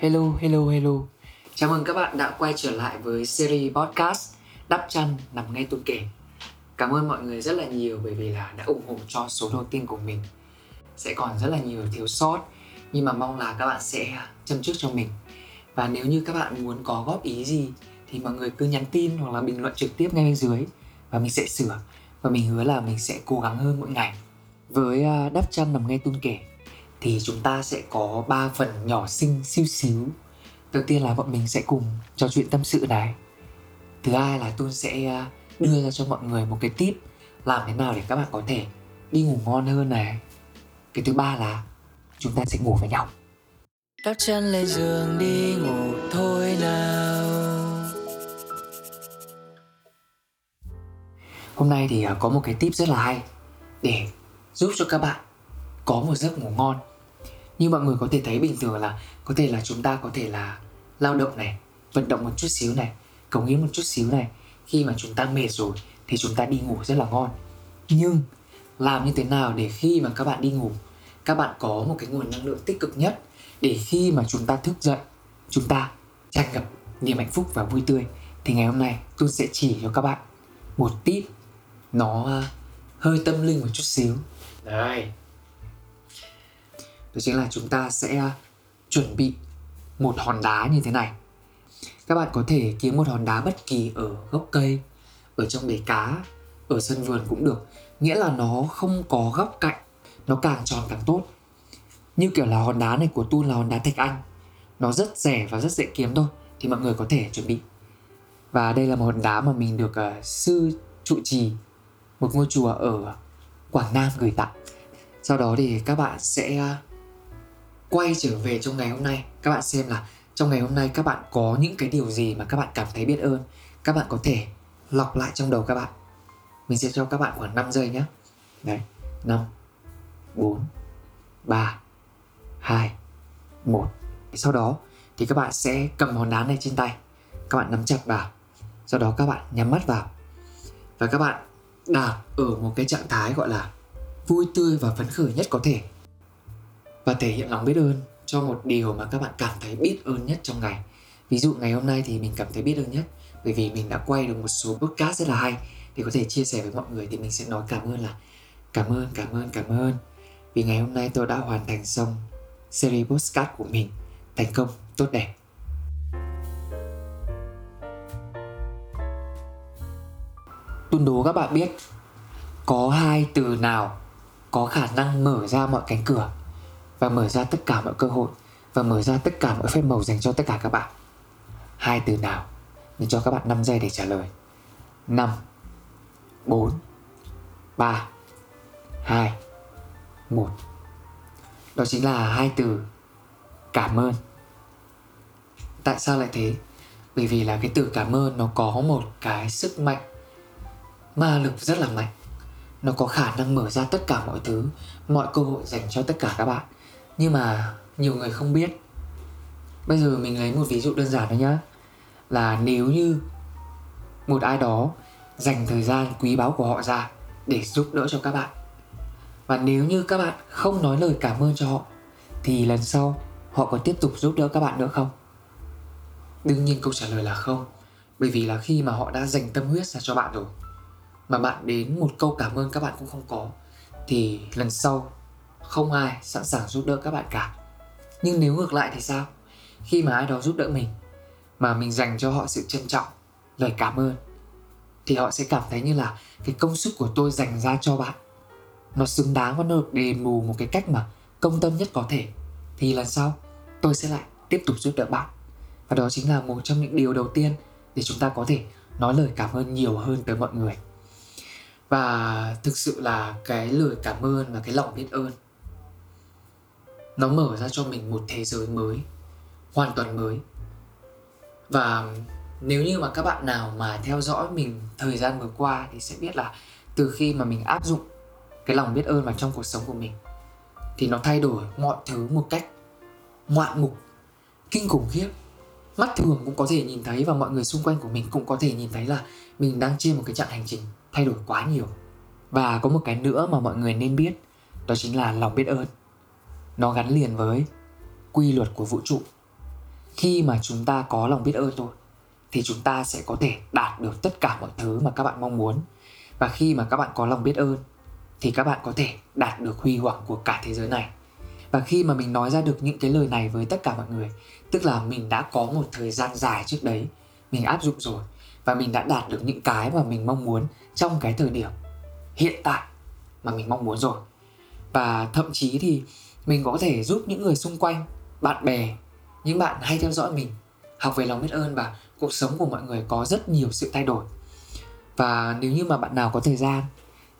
Hello, hello, hello. Chào mừng các bạn đã quay trở lại với series podcast Đắp chăn nằm ngay tôi kể. Cảm ơn mọi người rất là nhiều bởi vì là đã ủng hộ cho số đầu tiên của mình. Sẽ còn rất là nhiều thiếu sót nhưng mà mong là các bạn sẽ chăm chút cho mình. Và nếu như các bạn muốn có góp ý gì thì mọi người cứ nhắn tin hoặc là bình luận trực tiếp ngay bên dưới và mình sẽ sửa và mình hứa là mình sẽ cố gắng hơn mỗi ngày. Với à, đắp chăn nằm ngay tuôn kể thì chúng ta sẽ có 3 phần nhỏ xinh siêu xíu. Đầu tiên là bọn mình sẽ cùng trò chuyện tâm sự này. Thứ hai là tôi sẽ à, đưa ra cho mọi người một cái tip làm thế nào để các bạn có thể đi ngủ ngon hơn này. Cái thứ ba là chúng ta sẽ ngủ với nhau. Đắp chân lên giường đi ngủ thôi nào. Hôm nay thì à, có một cái tip rất là hay để giúp cho các bạn có một giấc ngủ ngon như mọi người có thể thấy bình thường là, có thể là chúng ta có thể là lao động này, vận động một chút xíu này, cống hiến một chút xíu này. Khi mà chúng ta mệt rồi thì chúng ta đi ngủ rất là ngon. Nhưng làm như thế nào để khi mà các bạn đi ngủ, các bạn có một cái nguồn năng lượng tích cực nhất để khi mà chúng ta thức dậy, chúng ta tràn ngập niềm hạnh phúc và vui tươi, thì ngày hôm nay tôi sẽ chỉ cho các bạn một tip nó ờ, hơi tâm linh một chút xíu. Đây đó chính là chúng ta sẽ ờ, chuẩn bị một hòn đá như thế này. Các bạn có thể kiếm một hòn đá bất kỳ ở gốc cây ở trong bể cá ở sân vườn cũng được. Nghĩa là nó không có góc cạnh nó càng tròn càng tốt. Như kiểu là hòn đá này của tu là hòn đá thạch anh. Nó rất rẻ và rất dễ kiếm thôi thì mọi người có thể chuẩn bị. Và đây là một hòn đá mà mình được uh, sư trụ trì một ngôi chùa ở Quảng Nam gửi tặng. Sau đó thì các bạn sẽ ờ, quay trở về trong ngày hôm nay. Các bạn xem là trong ngày hôm nay các bạn có những cái điều gì mà các bạn cảm thấy biết ơn? Các bạn có thể lọc lại trong đầu các bạn. Mình sẽ cho các bạn khoảng 5 giây nhé. Đấy 5 4 3 2 1 sau đó thì các bạn sẽ cầm hòn đá này trên tay. Các bạn nắm chặt vào. Sau đó các bạn nhắm mắt vào. Và các bạn đạt ở một cái trạng thái gọi là vui tươi và phấn khởi nhất có thể và thể hiện lòng biết ơn cho một điều mà các bạn cảm thấy biết ơn nhất trong ngày. Ví dụ ngày hôm nay thì mình cảm thấy biết ơn nhất, bởi vì mình đã quay được một số podcast rất là hay. Để có thể chia sẻ với mọi người thì mình sẽ nói cảm ơn là cảm ơn cảm ơn cảm ơn. Vì ngày hôm nay tôi đã hoàn thành xong series podcast của mình. Thành công, tốt đẹp. Tuân đố các bạn biết, có hai từ nào có khả năng mở ra mọi cánh cửa? Và mở ra tất cả mọi cơ hội và mở ra tất cả mọi phép màu dành cho tất cả các bạn. Hai từ nào? Mình cho các bạn 5 giây để trả lời. 5 4 3 2 1 Đó chính là hai từ cảm ơn. Tại sao lại thế? Bởi vì là cái từ cảm ơn nó có một cái sức mạnh, ma lực rất là mạnh nó có khả năng mở ra tất cả mọi thứ, mọi cơ hội dành cho tất cả các bạn nhưng mà nhiều người không biết. Bây giờ mình lấy một ví dụ đơn giản thôi nhá. Là nếu như một ai đó dành thời gian quý báu của họ ra để giúp đỡ cho các bạn, và nếu như các bạn không nói lời cảm ơn cho họ, thì lần sau họ có tiếp tục giúp đỡ các bạn nữa không? Đương nhiên câu trả lời là không, bởi vì là khi mà họ đã dành tâm huyết ra cho bạn rồi, mà bạn đến một câu cảm ơn các bạn cũng không có, thì lần sau không ai sẵn sàng giúp đỡ các bạn cả. Nhưng nếu ngược lại thì sao? Khi mà ai đó giúp đỡ mình, mà mình dành cho họ sự trân trọng, lời cảm ơn, thì họ sẽ cảm thấy như là cái công sức của tôi dành ra cho bạn. Nó xứng đáng và nó được đền bù một cái cách mà công tâm nhất có thể. Thì lần sau, tôi sẽ lại tiếp tục giúp đỡ bạn. Và đó chính là một trong những điều đầu tiên để chúng ta có thể nói lời cảm ơn nhiều hơn tới mọi người. Và thực sự là cái lời cảm ơn và cái lòng biết ơn nó mở ra cho mình một thế giới mới, hoàn toàn mới. Và nếu như mà các bạn nào mà theo dõi mình thời gian vừa qua thì sẽ biết là từ khi mà mình áp dụng cái lòng biết ơn vào trong cuộc sống của mình, thì nó thay đổi mọi thứ một cách ngoạn mục, kinh khủng khiếp. Mắt thường cũng có thể nhìn thấy và mọi người xung quanh của mình cũng có thể nhìn thấy là mình đang trên một cái chặng hành trình thay đổi quá nhiều. Và có một cái nữa mà mọi người nên biết, đó chính là lòng biết ơn nó gắn liền với quy luật của vũ trụ. Khi mà chúng ta có lòng biết ơn thôi thì chúng ta sẽ có thể đạt được tất cả mọi thứ mà các bạn mong muốn. Và khi mà các bạn có lòng biết ơn, thì các bạn có thể đạt được huy hoàng của cả thế giới này. Và khi mà mình nói ra được những cái lời này với tất cả mọi người, tức là mình đã có một thời gian dài trước đấy, mình áp dụng rồi, và mình đã đạt được những cái mà mình mong muốn trong cái thời điểm hiện tại mà mình mong muốn rồi. Và thậm chí thì mình có thể giúp những người xung quanh, bạn bè, những bạn hay theo dõi mình, học về lòng biết ơn và cuộc sống của mọi người có rất nhiều sự thay đổi. Và nếu như mà bạn nào có thời gian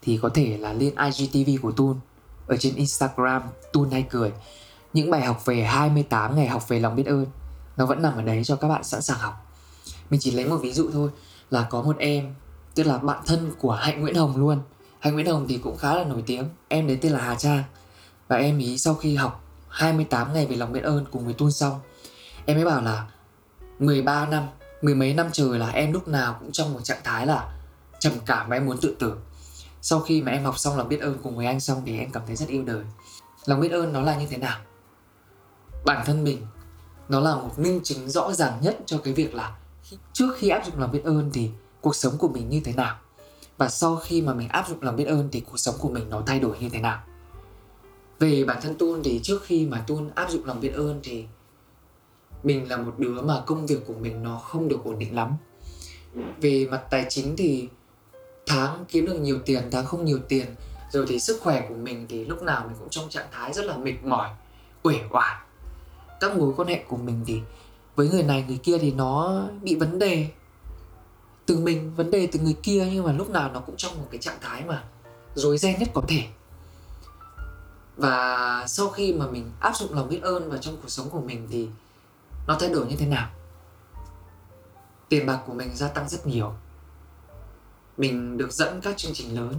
thì có thể là lên IGTV của Tun ở trên Instagram Tun hay cười. Những bài học về 28 ngày học về lòng biết ơn, nó vẫn nằm ở đấy cho các bạn sẵn sàng học. Mình chỉ lấy một ví dụ thôi là có một em, tức là bạn thân của Hạnh Nguyễn Hồng luôn. Hạnh Nguyễn Hồng thì cũng khá là nổi tiếng, em đấy tên là Hà Trang và em ý sau khi học 28 ngày về lòng biết ơn cùng với Tun xong, em mới bảo là 13 năm, mười mấy năm trời là em lúc nào cũng trong một trạng thái là trầm cảm và em muốn tự tử. Sau khi mà em học xong lòng biết ơn cùng với anh xong thì em cảm thấy rất yêu đời. Lòng biết ơn nó là như thế nào? Bản thân mình, nó là một minh chứng rõ ràng nhất cho cái việc là trước khi áp dụng lòng biết ơn thì cuộc sống của mình như thế nào? Và sau khi mà mình áp dụng lòng biết ơn thì cuộc sống của mình nó thay đổi như thế nào? Về bản thân Tun thì trước khi mà Tun áp dụng lòng biết ơn thì mình là một đứa mà công việc của mình nó không được ổn định lắm. Về mặt tài chính thì tháng kiếm được nhiều tiền, tháng không nhiều tiền. Rồi thì sức khỏe của mình thì lúc nào mình cũng trong trạng thái rất là mệt mỏi, uể oải. Các mối quan hệ của mình thì với người này, người kia thì nó bị vấn đề từ mình, vấn đề từ người kia. Nhưng mà lúc nào nó cũng trong một cái trạng thái mà rối ren nhất có thể và sau khi mà mình áp dụng lòng biết ơn vào trong cuộc sống của mình thì nó thay đổi như thế nào? Tiền bạc của mình gia tăng rất nhiều. Mình được dẫn các chương trình lớn.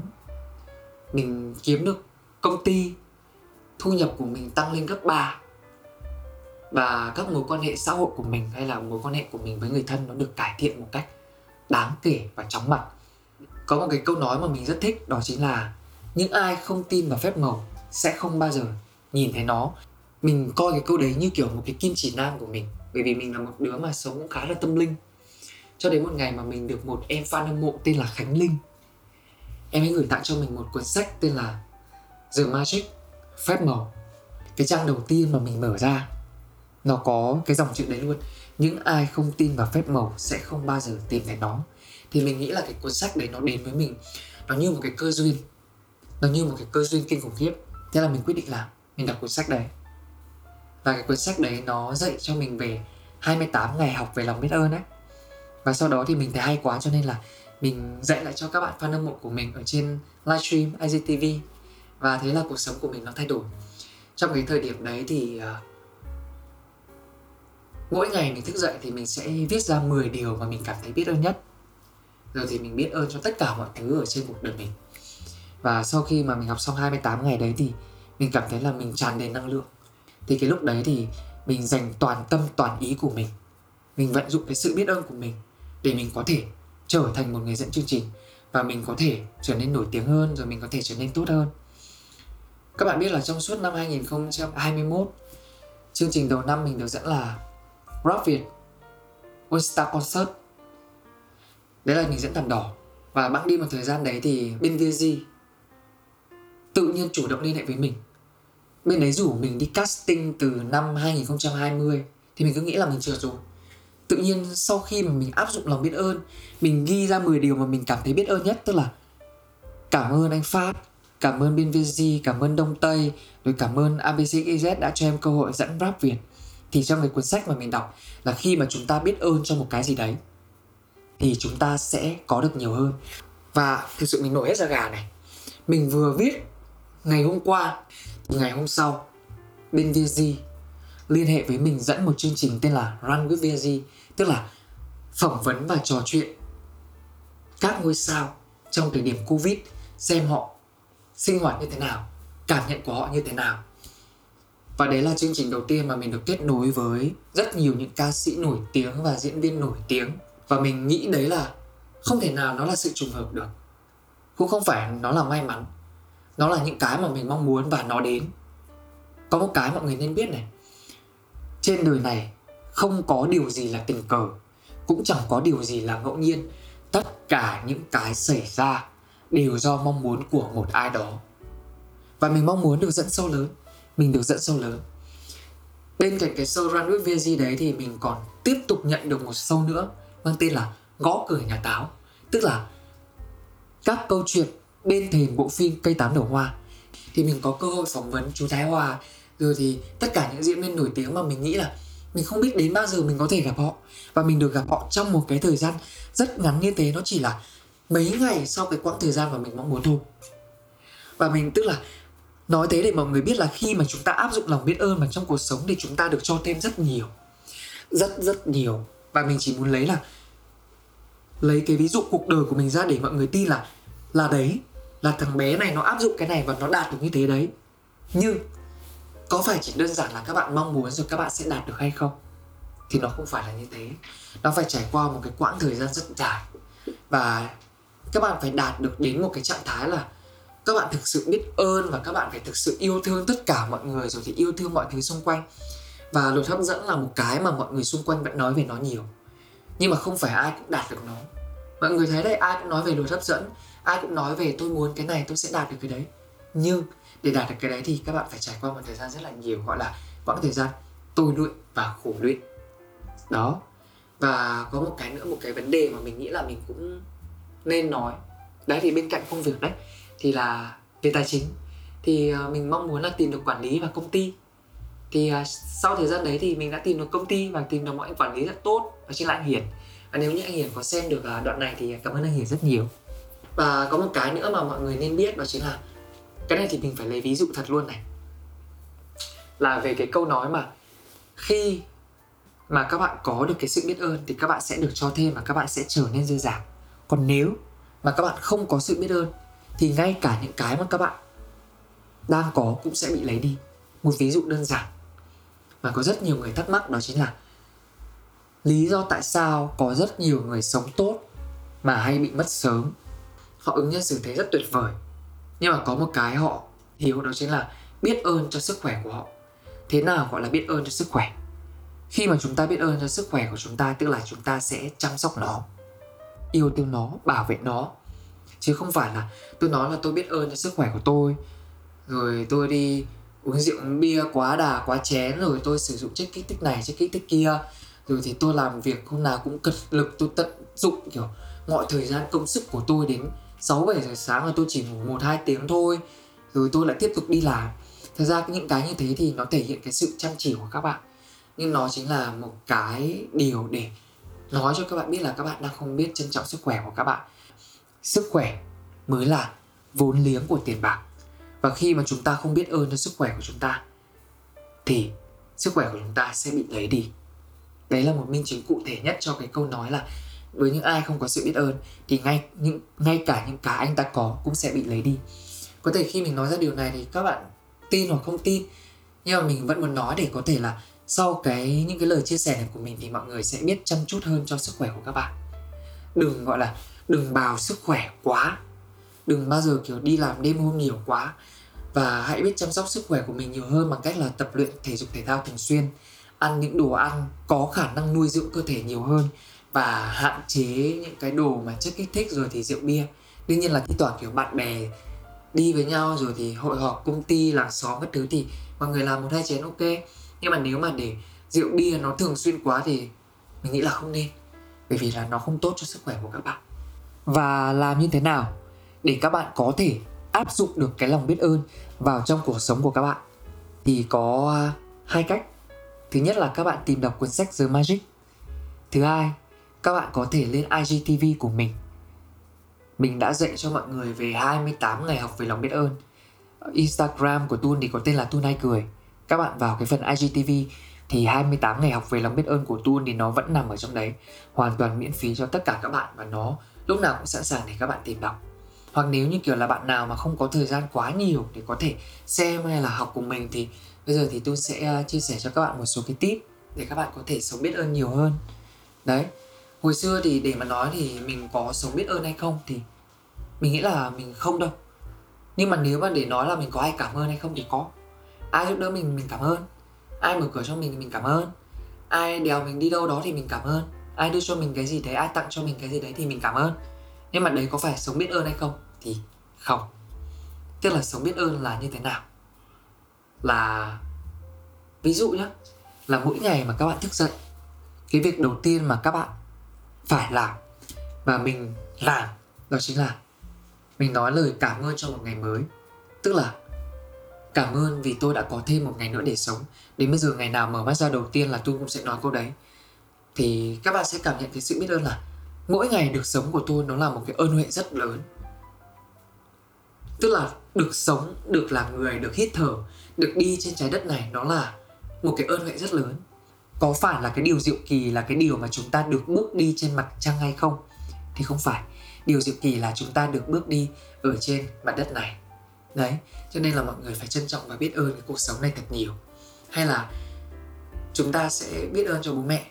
Mình kiếm được công ty. Thu nhập của mình tăng lên gấp 3 và các mối quan hệ xã hội của mình hay là mối quan hệ của mình với người thân nó được cải thiện một cách đáng kể và chóng mặt. Có một cái câu nói mà mình rất thích, đó chính là những ai không tin vào phép màu sẽ không bao giờ nhìn thấy nó. Mình coi cái câu đấy như kiểu một cái kim chỉ nam của mình, bởi vì mình là một đứa mà sống cũng khá là tâm linh. Cho đến một ngày mà mình được một em fan hâm mộ tên là Khánh Linh. Em ấy gửi tặng cho mình một cuốn sách tên là The Magic phép màu. Cái trang đầu tiên mà mình mở ra, nó có cái dòng chữ đấy luôn. Những ai không tin vào phép màu sẽ không bao giờ tìm thấy nó. Thì mình nghĩ là cái cuốn sách đấy nó đến với mình. Nó như một cái cơ duyên. Nó như một cái cơ duyên kinh khủng khiếp thế là mình quyết định là mình đọc cuốn sách đấy. Và cái cuốn sách đấy nó dạy cho mình về 28 ngày học về lòng biết ơn ấy. Và sau đó thì mình thấy hay quá cho nên là mình dạy lại cho các bạn fan hâm mộ của mình ở trên livestream IGTV và thế là cuộc sống của mình nó thay đổi. Trong cái thời điểm đấy thì uh, mỗi ngày mình thức dậy thì mình sẽ viết ra 10 điều mà mình cảm thấy biết ơn nhất. Rồi thì mình biết ơn cho tất cả mọi thứ ở trên cuộc đời mình và sau khi mà mình học xong 28 ngày đấy thì mình cảm thấy là mình tràn đầy năng lượng. Thì cái lúc đấy thì mình dành toàn tâm, toàn ý của mình. Mình vận dụng cái sự biết ơn của mình để mình có thể trở thành một người dẫn chương trình và mình có thể trở nên nổi tiếng hơn, rồi mình có thể trở nên tốt hơn. Các bạn biết là trong suốt năm 2021 chương trình đầu năm mình được dẫn là Rock Việt All Star Concert. Đấy là mình dẫn tầm đỏ. Và bẵng đi một thời gian đấy thì bên VG tự nhiên chủ động liên hệ với mình. Bên đấy rủ mình đi casting từ năm 2020 thì mình cứ nghĩ là mình trượt rồi. Tự nhiên sau khi mà mình áp dụng lòng biết ơn, mình ghi ra 10 điều mà mình cảm thấy biết ơn nhất, tức là cảm ơn anh Phát cảm ơn bên VG cảm ơn Đông Tây, rồi cảm ơn ABCXZ đã cho em cơ hội dẫn rap Việt. Thì trong cái cuốn sách mà mình đọc là khi mà chúng ta biết ơn cho một cái gì đấy, thì chúng ta sẽ có được nhiều hơn. Và thực sự mình nổi hết ra gà này. Mình vừa viết ngày hôm qua, ngày hôm sau, bên VG liên hệ với mình dẫn một chương trình tên là Run with VG tức là phỏng vấn và trò chuyện các ngôi sao trong thời điểm Covid, xem họ sinh hoạt như thế nào, cảm nhận của họ như thế nào. Và đấy là chương trình đầu tiên mà mình được kết nối với rất nhiều những ca sĩ nổi tiếng và diễn viên nổi tiếng. Và mình nghĩ đấy là không thể nào nó là sự trùng hợp được. Cũng không phải nó là may mắn nó là những cái mà mình mong muốn và nó đến. Có một cái mọi người nên biết này. Trên đời này không có điều gì là tình cờ, cũng chẳng có điều gì là ngẫu nhiên. Tất cả những cái xảy ra đều do mong muốn của một ai đó. Và mình mong muốn được dẫn sâu lớn. Mình được dẫn sâu lớn. Bên cạnh cái show Run with VG đấy thì mình còn tiếp tục nhận được một show nữa, mang tên là gõ cửa nhà táo. Tức là các câu chuyện bên thềm bộ phim cây tám đầu hoa. Thì mình có cơ hội phỏng vấn chú Thái Hòa rồi thì tất cả những diễn viên nổi tiếng mà mình nghĩ là mình không biết đến bao giờ mình có thể gặp họ. Và mình được gặp họ trong một cái thời gian rất ngắn như thế. Nó chỉ là mấy ngày sau cái quãng thời gian mà mình mong muốn thôi. Và mình, tức là, nói thế để mọi người biết là khi mà chúng ta áp dụng lòng biết ơn vào trong cuộc sống thì chúng ta được cho thêm rất nhiều. Rất rất nhiều. Và mình chỉ muốn lấy là, lấy cái ví dụ cuộc đời của mình ra để mọi người tin là là đấy là thằng bé này nó áp dụng cái này và nó đạt được như thế đấy. Nhưng, có phải chỉ đơn giản là các bạn mong muốn rồi các bạn sẽ đạt được hay không? Thì nó không phải là như thế. Nó phải trải qua một cái quãng thời gian rất dài. Và các bạn phải đạt được đến một cái trạng thái là các bạn thực sự biết ơn và các bạn phải thực sự yêu thương tất cả mọi người rồi thì yêu thương mọi thứ xung quanh. Và luật hấp dẫn là một cái mà mọi người xung quanh vẫn nói về nó nhiều. Nhưng mà không phải ai cũng đạt được nó. Mọi người thấy đấy ai cũng nói về luật hấp dẫn ai cũng nói về tôi muốn cái này, tôi sẽ đạt được cái đấy. Nhưng để đạt được cái đấy thì các bạn phải trải qua một thời gian rất là nhiều, gọi là quãng thời gian tôi luyện và khổ luyện. Đó. Và có một cái nữa, một cái vấn đề mà mình nghĩ là mình cũng nên nói. Đấy, thì bên cạnh công việc đấy, thì là về tài chính. Thì ờ, mình mong muốn là tìm được quản lý và công ty. Thì ờ, sau thời gian đấy thì mình đã tìm được công ty và tìm được mọi quản lý rất tốt. Và chính là anh Hiển. Và nếu như anh Hiển có xem được ờ, đoạn này thì cảm ơn anh Hiển rất nhiều và có một cái nữa mà mọi người nên biết đó chính là cái này thì mình phải lấy ví dụ thật luôn này. Là về cái câu nói mà khi mà các bạn có được cái sự biết ơn thì các bạn sẽ được cho thêm và các bạn sẽ trở nên dư dả. Còn nếu mà các bạn không có sự biết ơn thì ngay cả những cái mà các bạn đang có cũng sẽ bị lấy đi. Một ví dụ đơn giản mà có rất nhiều người thắc mắc đó chính là lý do tại sao có rất nhiều người sống tốt mà hay bị mất sớm? Họ ứng nhân xử thế rất tuyệt vời. Nhưng mà có một cái họ thiếu đó chính là biết ơn cho sức khỏe của họ. Thế nào gọi là biết ơn cho sức khỏe? Khi mà chúng ta biết ơn cho sức khỏe của chúng ta, tức là chúng ta sẽ chăm sóc nó, yêu thương nó, bảo vệ nó. Chứ không phải là tôi nói là tôi biết ơn cho sức khỏe của tôi, rồi tôi đi uống rượu, uống bia quá đà, quá chén, rồi tôi sử dụng chất kích thích này chất kích thích kia. Rồi thì tôi làm việc hôm nào cũng cật lực, tôi tận dụng, kiểu, mọi thời gian công sức của tôi đến 6 7 giờ sáng là tôi chỉ ngủ một hai tiếng thôi, rồi tôi lại tiếp tục đi làm. Thật ra những cái như thế thì nó thể hiện cái sự chăm chỉ của các bạn. Nhưng nó chính là một cái điều để nói cho các bạn biết là các bạn đang không biết trân trọng sức khỏe của các bạn. Sức khỏe mới là vốn liếng của tiền bạc. Và khi mà chúng ta không biết ơn cho sức khỏe của chúng ta, thì sức khỏe của chúng ta sẽ bị lấy đi. Đấy là một minh chứng cụ thể nhất cho cái câu nói là với những ai không có sự biết ơn, thì ngay những, ngay cả những cái anh ta có cũng sẽ bị lấy đi. Có thể khi mình nói ra điều này thì các bạn tin hoặc không tin, nhưng mà mình vẫn muốn nói để có thể là sau cái, những cái lời chia sẻ này của mình thì mọi người sẽ biết chăm chút hơn cho sức khỏe của các bạn. Đừng gọi là, đừng bào sức khỏe quá. Đừng bao giờ kiểu đi làm đêm hôm nhiều quá. Và hãy biết chăm sóc sức khỏe của mình nhiều hơn bằng cách là tập luyện thể dục thể thao thường xuyên, ăn những đồ ăn có khả năng nuôi dưỡng cơ thể nhiều hơn và hạn chế những cái đồ mà chất kích thích rồi thì rượu bia. Đương nhiên là thi thoảng, kiểu, bạn bè đi với nhau rồi thì hội họp công ty làng xóm các thứ thì mọi người làm một hai chén ok. Nhưng mà nếu mà để rượu bia nó thường xuyên quá thì mình nghĩ là không nên, bởi vì là nó không tốt cho sức khỏe của các bạn. Và làm như thế nào để các bạn có thể áp dụng được cái lòng biết ơn vào trong cuộc sống của các bạn? Thì có hai cách. Thứ nhất là các bạn tìm đọc cuốn sách The Magic. Thứ hai các bạn có thể lên IGTV của mình. Mình đã dạy cho mọi người về 28 ngày học về lòng biết ơn. Instagram của Tun thì có tên là Tun Ai Cười. Các bạn vào cái phần IGTV thì 28 ngày học về lòng biết ơn của Tun thì nó vẫn nằm ở trong đấy. Hoàn toàn miễn phí cho tất cả các bạn và nó lúc nào cũng sẵn sàng để các bạn tìm đọc. Hoặc nếu như kiểu là bạn nào mà không có thời gian quá nhiều để có thể xem hay là học cùng mình thì bây giờ thì tôi sẽ ờ, chia sẻ cho các bạn một số cái tip để các bạn có thể sống biết ơn nhiều hơn. Đấy hồi xưa thì để mà nói thì mình có sống biết ơn hay không thì mình nghĩ là mình không đâu. Nhưng mà nếu mà để nói là mình có ai cảm ơn hay không thì có. Ai giúp đỡ mình mình cảm ơn. Ai mở cửa cho mình thì mình cảm ơn. Ai đèo mình đi đâu đó thì mình cảm ơn. Ai đưa cho mình cái gì đấy, ai tặng cho mình cái gì đấy thì mình cảm ơn. Nhưng mà đấy có phải sống biết ơn hay không thì không. Tức là sống biết ơn là như thế nào? Là, ví dụ nhé là mỗi ngày mà các bạn thức dậy, cái việc đầu tiên mà các bạn phải làm và mình làm, đó chính là mình nói lời cảm ơn cho một ngày mới. Tức là cảm ơn vì tôi đã có thêm một ngày nữa để sống. Đến bây giờ ngày nào mở mắt ra đầu tiên là tôi cũng sẽ nói câu đấy. Thì các bạn sẽ cảm nhận cái sự biết ơn là mỗi ngày được sống của tôi nó là một cái ơn huệ rất lớn. Tức là được sống, được làm người, được hít thở, được đi trên trái đất này nó là một cái ơn huệ rất lớn có phải là cái điều diệu kỳ là cái điều mà chúng ta được bước đi trên mặt trăng hay không? Thì không phải. Điều diệu kỳ là chúng ta được bước đi ở trên mặt đất này. Đấy, cho nên là mọi người phải trân trọng và biết ơn cái cuộc sống này thật nhiều. Hay là chúng ta sẽ biết ơn cho bố mẹ.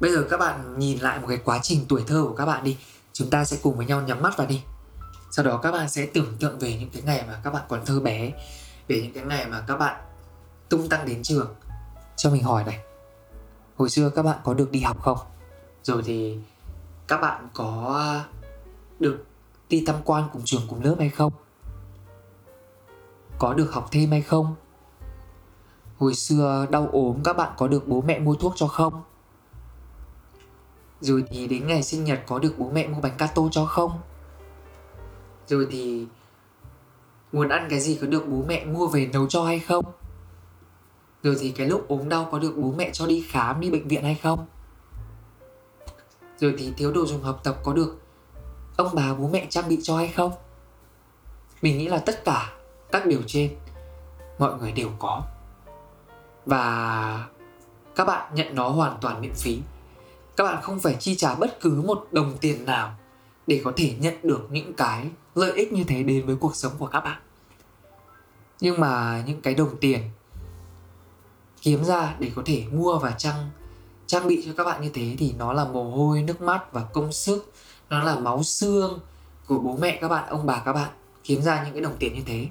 Bây giờ các bạn nhìn lại một cái quá trình tuổi thơ của các bạn đi. Chúng ta sẽ cùng với nhau nhắm mắt vào đi. Sau đó các bạn sẽ tưởng tượng về những cái ngày mà các bạn còn thơ bé, về những cái ngày mà các bạn tung tăng đến trường. Cho mình hỏi này hồi xưa các bạn có được đi học không? Rồi thì các bạn có được đi tham quan cùng trường cùng lớp hay không? Có được học thêm hay không? Hồi xưa đau ốm các bạn có được bố mẹ mua thuốc cho không? Rồi thì đến ngày sinh nhật có được bố mẹ mua bánh cato cho không? Rồi thì muốn ăn cái gì có được bố mẹ mua về nấu cho hay không? Rồi thì cái lúc ốm đau có được bố mẹ cho đi khám đi bệnh viện hay không? Rồi thì thiếu đồ dùng học tập có được ông bà, bố mẹ trang bị cho hay không? Mình nghĩ là tất cả các điều trên mọi người đều có. Và các bạn nhận nó hoàn toàn miễn phí. Các bạn không phải chi trả bất cứ một đồng tiền nào để có thể nhận được những cái lợi ích như thế đến với cuộc sống của các bạn. Nhưng mà những cái đồng tiền kiếm ra để có thể mua và trang trang bị cho các bạn như thế thì nó là mồ hôi, nước mắt và công sức. Nó là máu xương của bố mẹ các bạn, ông bà các bạn, kiếm ra những cái đồng tiền như thế.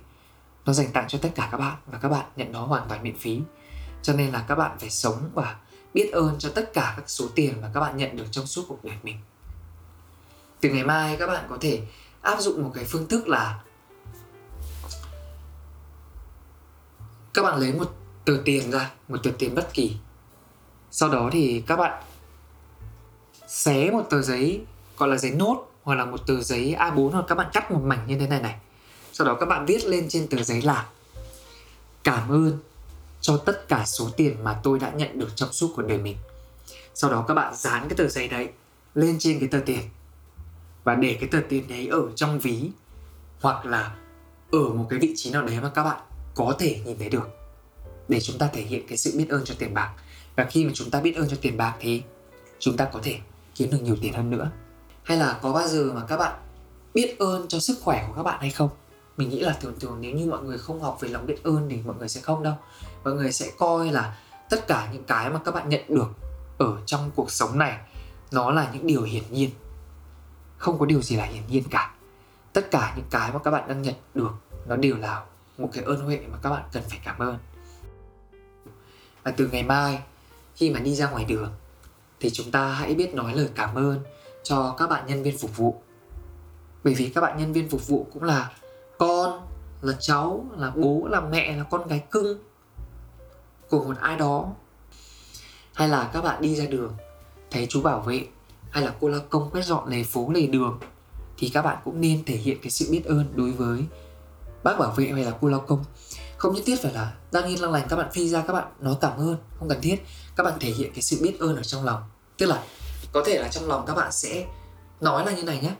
Nó dành tặng cho tất cả các bạn và các bạn nhận nó hoàn toàn miễn phí. Cho nên là các bạn phải sống và biết ơn cho tất cả các số tiền mà các bạn nhận được trong suốt cuộc đời mình. Từ ngày mai các bạn có thể áp dụng một cái phương thức là các bạn lấy một tờ tiền ra, một tờ tiền bất kỳ. Sau đó thì các bạn xé một tờ giấy, gọi là giấy nốt, hoặc là một tờ giấy A4 hoặc các bạn cắt một mảnh như thế này này. Sau đó các bạn viết lên trên tờ giấy là, cảm ơn cho tất cả số tiền mà tôi đã nhận được trong suốt cuộc đời mình. Sau đó các bạn dán cái tờ giấy đấy lên trên cái tờ tiền và để cái tờ tiền đấy ở trong ví, hoặc là ở một cái vị trí nào đấy mà các bạn có thể nhìn thấy được để chúng ta thể hiện cái sự biết ơn cho tiền bạc. Và khi mà chúng ta biết ơn cho tiền bạc thì chúng ta có thể kiếm được nhiều tiền hơn nữa. Hay là có bao giờ mà các bạn biết ơn cho sức khỏe của các bạn hay không? Mình nghĩ là thường thường nếu như mọi người không học về lòng biết ơn thì mọi người sẽ không đâu. Mọi người sẽ coi là tất cả những cái mà các bạn nhận được ở trong cuộc sống này, nó là những điều hiển nhiên. Không có điều gì là hiển nhiên cả. Tất cả những cái mà các bạn đang nhận được, nó đều là một cái ơn huệ mà các bạn cần phải cảm ơn và từ ngày mai, khi mà đi ra ngoài đường, thì chúng ta hãy biết nói lời cảm ơn cho các bạn nhân viên phục vụ. Bởi vì các bạn nhân viên phục vụ cũng là con, là cháu, là bố, là mẹ, là con gái cưng của một ai đó. Hay là các bạn đi ra đường, thấy chú bảo vệ, hay là cô la công quét dọn lề phố, lề đường, thì các bạn cũng nên thể hiện cái sự biết ơn đối với bác bảo vệ hay là cô lao công không nhất thiết phải là đang yên lăng lành, các bạn phi ra, các bạn nói cảm ơn, không cần thiết. Các bạn thể hiện cái sự biết ơn ở trong lòng. Tức là có thể là trong lòng các bạn sẽ nói là như này nhé.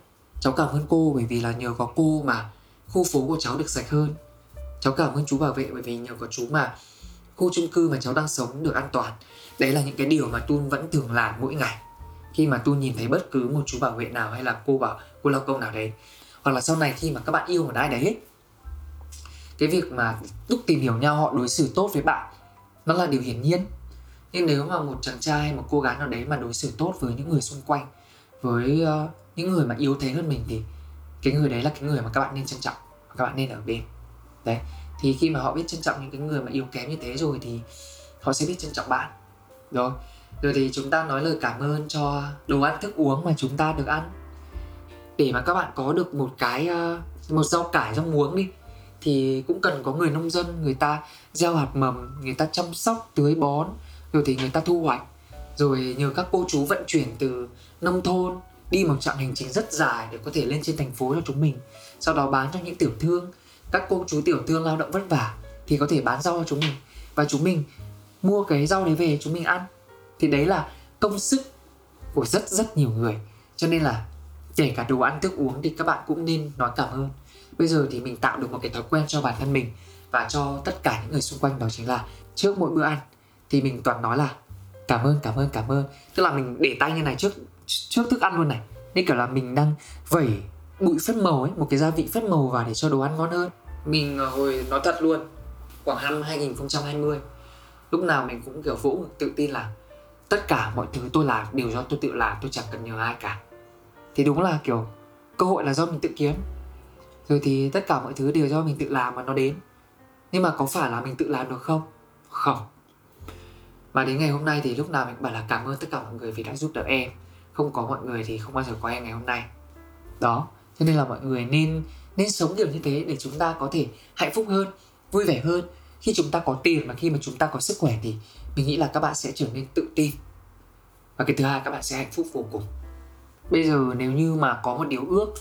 Cháu cảm ơn cô bởi vì là nhờ có cô mà khu phố của cháu được sạch hơn. Cháu cảm ơn chú bảo vệ bởi vì nhờ có chú mà khu chung cư mà cháu đang sống được an toàn. Đấy là những cái điều mà tun vẫn thường làm mỗi ngày. Khi mà tun nhìn thấy bất cứ một chú bảo vệ nào hay là cô bảo, cô lao công nào đấy, hoặc là sau này khi mà các bạn yêu một ai đấy cái việc mà lúc tìm hiểu nhau họ đối xử tốt với bạn nó là điều hiển nhiên. Nhưng nếu mà một chàng trai hay một cô gái nào đấy mà đối xử tốt với những người xung quanh với uh, những người mà yếu thế hơn mình thì cái người đấy là cái người mà các bạn nên trân trọng và các bạn nên ở bên. Đấy. Thì khi mà họ biết trân trọng những cái người mà yếu kém như thế rồi thì họ sẽ biết trân trọng bạn. Rồi. Rồi thì chúng ta nói lời cảm ơn cho đồ ăn thức uống mà chúng ta được ăn. Để mà các bạn có được một cái ờ, một rau cải rau muống đi thì cũng cần có người nông dân, người ta gieo hạt mầm, người ta chăm sóc, tưới bón, rồi thì người ta thu hoạch. Rồi nhờ các cô chú vận chuyển từ nông thôn đi một chặng hành trình rất dài để có thể lên trên thành phố cho chúng mình. Sau đó bán cho những tiểu thương. Các cô chú tiểu thương lao động vất vả thì có thể bán rau cho chúng mình. Và chúng mình mua cái rau đấy về, chúng mình ăn. Thì đấy là công sức của rất rất nhiều người. Cho nên là kể cả đồ ăn, thức uống thì các bạn cũng nên nói cảm ơn. Bây giờ thì mình tạo được một cái thói quen cho bản thân mình và cho tất cả những người xung quanh, đó chính là trước mỗi bữa ăn thì mình toàn nói là cảm ơn cảm ơn cảm ơn. Tức là mình để tay như này trước trước thức ăn luôn này. Nên kiểu là mình đang vẩy bụi phết màu ấy, một cái gia vị phết màu vào để cho đồ ăn ngon hơn. Mình à, hồi nói thật luôn, khoảng năm 2020 lúc nào mình cũng kiểu vỗ tự tin là tất cả mọi thứ tôi làm đều do tôi tự làm, tôi chẳng cần nhờ ai cả thì đúng là, kiểu, cơ hội là do mình tự kiếm. Rồi thì tất cả mọi thứ đều do mình tự làm mà nó đến. Nhưng mà có phải là mình tự làm được không? Không. Và đến ngày hôm nay thì lúc nào mình bảo là cảm ơn tất cả mọi người vì đã giúp đỡ em. Không có mọi người thì không bao giờ có em ngày hôm nay. Đó. Cho nên là mọi người nên nên sống kiểu như thế để chúng ta có thể hạnh phúc hơn, vui vẻ hơn. Khi chúng ta có tiền và khi mà chúng ta có sức khỏe thì mình nghĩ là các bạn sẽ trở nên tự tin. Và cái thứ hai, các bạn sẽ hạnh phúc vô cùng bây giờ nếu như mà có một điều ước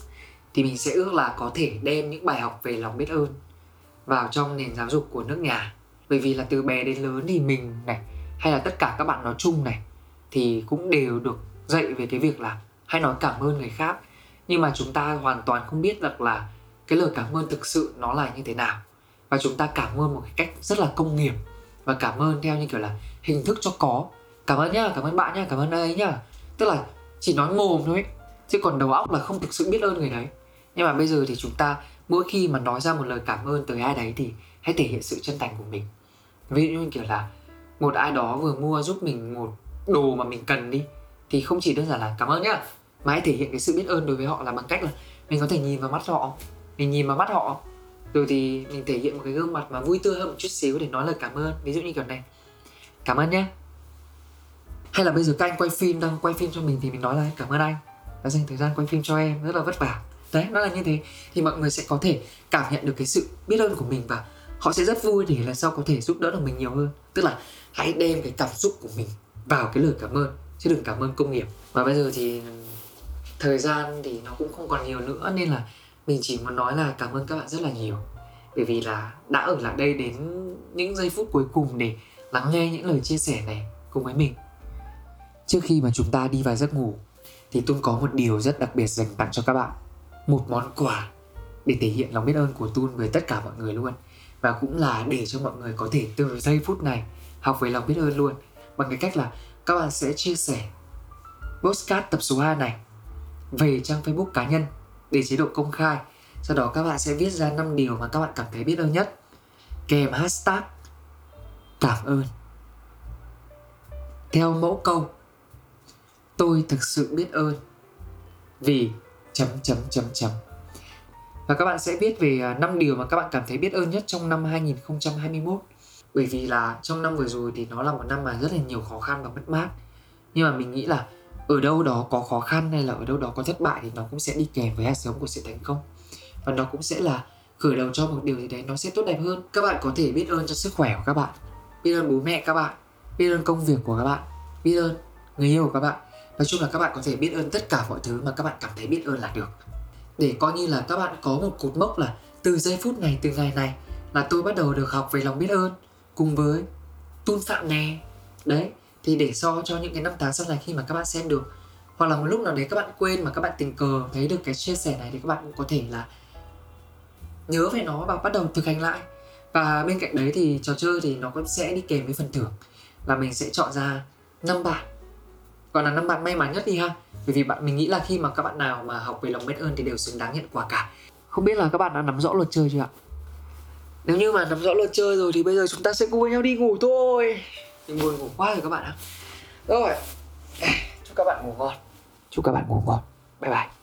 thì mình sẽ ước là có thể đem những bài học về lòng biết ơn vào trong nền giáo dục của nước nhà. Bởi vì là từ bé đến lớn thì mình này, hay là tất cả các bạn nói chung này, thì cũng đều được dạy về cái việc là hãy nói cảm ơn người khác. Nhưng mà chúng ta hoàn toàn không biết được là cái lời cảm ơn thực sự nó là như thế nào. Và chúng ta cảm ơn một cái cách rất là công nghiệp và cảm ơn theo như kiểu là hình thức cho có. Cảm ơn nhá, cảm ơn bạn nhá, cảm ơn ấy nhá. Tức là chỉ nói mồm thôi. Chứ còn đầu óc là không thực sự biết ơn người đấy. Nhưng mà bây giờ thì chúng ta, mỗi khi mà nói ra một lời cảm ơn tới ai đấy thì hãy thể hiện sự chân thành của mình. Ví dụ như kiểu là, một ai đó vừa mua giúp mình một đồ mà mình cần đi, thì không chỉ đơn giản là cảm ơn nhá, mà hãy thể hiện cái sự biết ơn đối với họ là bằng cách là mình có thể nhìn vào mắt họ. Mình nhìn vào mắt họ, rồi thì mình thể hiện một cái gương mặt mà vui tươi hơn một chút xíu để nói lời cảm ơn. Ví dụ như kiểu này. Cảm ơn nhé hay là bây giờ các anh quay phim đang quay phim cho mình thì mình nói là cảm ơn anh đã dành thời gian quay phim cho em, rất là vất vả. Đấy, nó là như thế. Thì mọi người sẽ có thể cảm nhận được cái sự biết ơn của mình và họ sẽ rất vui để là sau có thể giúp đỡ được mình nhiều hơn. Tức là hãy đem cái cảm xúc của mình vào cái lời cảm ơn, chứ đừng cảm ơn công nghiệp. Và bây giờ thì thời gian thì nó cũng không còn nhiều nữa nên là mình chỉ muốn nói là cảm ơn các bạn rất là nhiều. Bởi vì là đã ở lại đây đến những giây phút cuối cùng để lắng nghe những lời chia sẻ này cùng với mình trước khi mà chúng ta đi vào giấc ngủ, thì Tun có một điều rất đặc biệt dành tặng cho các bạn. Một món quà để thể hiện lòng biết ơn của Tun với tất cả mọi người luôn. Và cũng là để cho mọi người có thể từ giây phút này học về lòng biết ơn luôn. Bằng cái cách là các bạn sẽ chia sẻ postcard tập số 2 này về trang Facebook cá nhân để chế độ công khai. Sau đó các bạn sẽ viết ra 5 điều mà các bạn cảm thấy biết ơn nhất. Kèm hashtag cảm ơn. Theo mẫu câu tôi thực sự biết ơn. Vì chấm chấm chấm chấm. Và các bạn sẽ viết về à, 5 điều mà các bạn cảm thấy biết ơn nhất trong năm 2021 bởi vì là trong năm vừa rồi thì nó là một năm mà rất là nhiều khó khăn và mất mát. Nhưng mà mình nghĩ là ở đâu đó có khó khăn hay là ở đâu đó có thất bại thì nó cũng sẽ đi kèm với hạt giống của sự thành công. Và nó cũng sẽ là khởi đầu cho một điều gì đấy nó sẽ tốt đẹp hơn. Các bạn có thể biết ơn cho sức khỏe của các bạn, biết ơn bố mẹ các bạn, biết ơn công việc của các bạn, biết ơn người yêu của các bạn nói chung là các bạn có thể biết ơn tất cả mọi thứ mà các bạn cảm thấy biết ơn là được. Để coi như là các bạn có một cột mốc là từ giây phút này, từ ngày này là tôi bắt đầu được học về lòng biết ơn cùng với tun phạm nè đấy, thì để so cho những cái năm tháng sau này khi mà các bạn xem được, hoặc là một lúc nào đấy các bạn quên mà các bạn tình cờ thấy được cái chia sẻ này thì các bạn cũng có thể là nhớ về nó và bắt đầu thực hành lại. Và bên cạnh đấy thì trò chơi thì nó cũng sẽ đi kèm với phần thưởng. Là mình sẽ chọn ra năm bạn còn là năm bạn may mắn nhất đi ha. Bởi vì bạn mình nghĩ là khi mà các bạn nào mà học về lòng biết ơn thì đều xứng đáng nhận quà cả. Không biết là các bạn đã nắm rõ luật chơi chưa ạ? Nếu như mà nắm rõ luật chơi rồi thì bây giờ chúng ta sẽ cùng với nhau đi ngủ thôi. Mình buồn ngủ quá rồi các bạn ạ. Rồi. Chúc các bạn ngủ ngon. Chúc các bạn ngủ ngon. Bye bye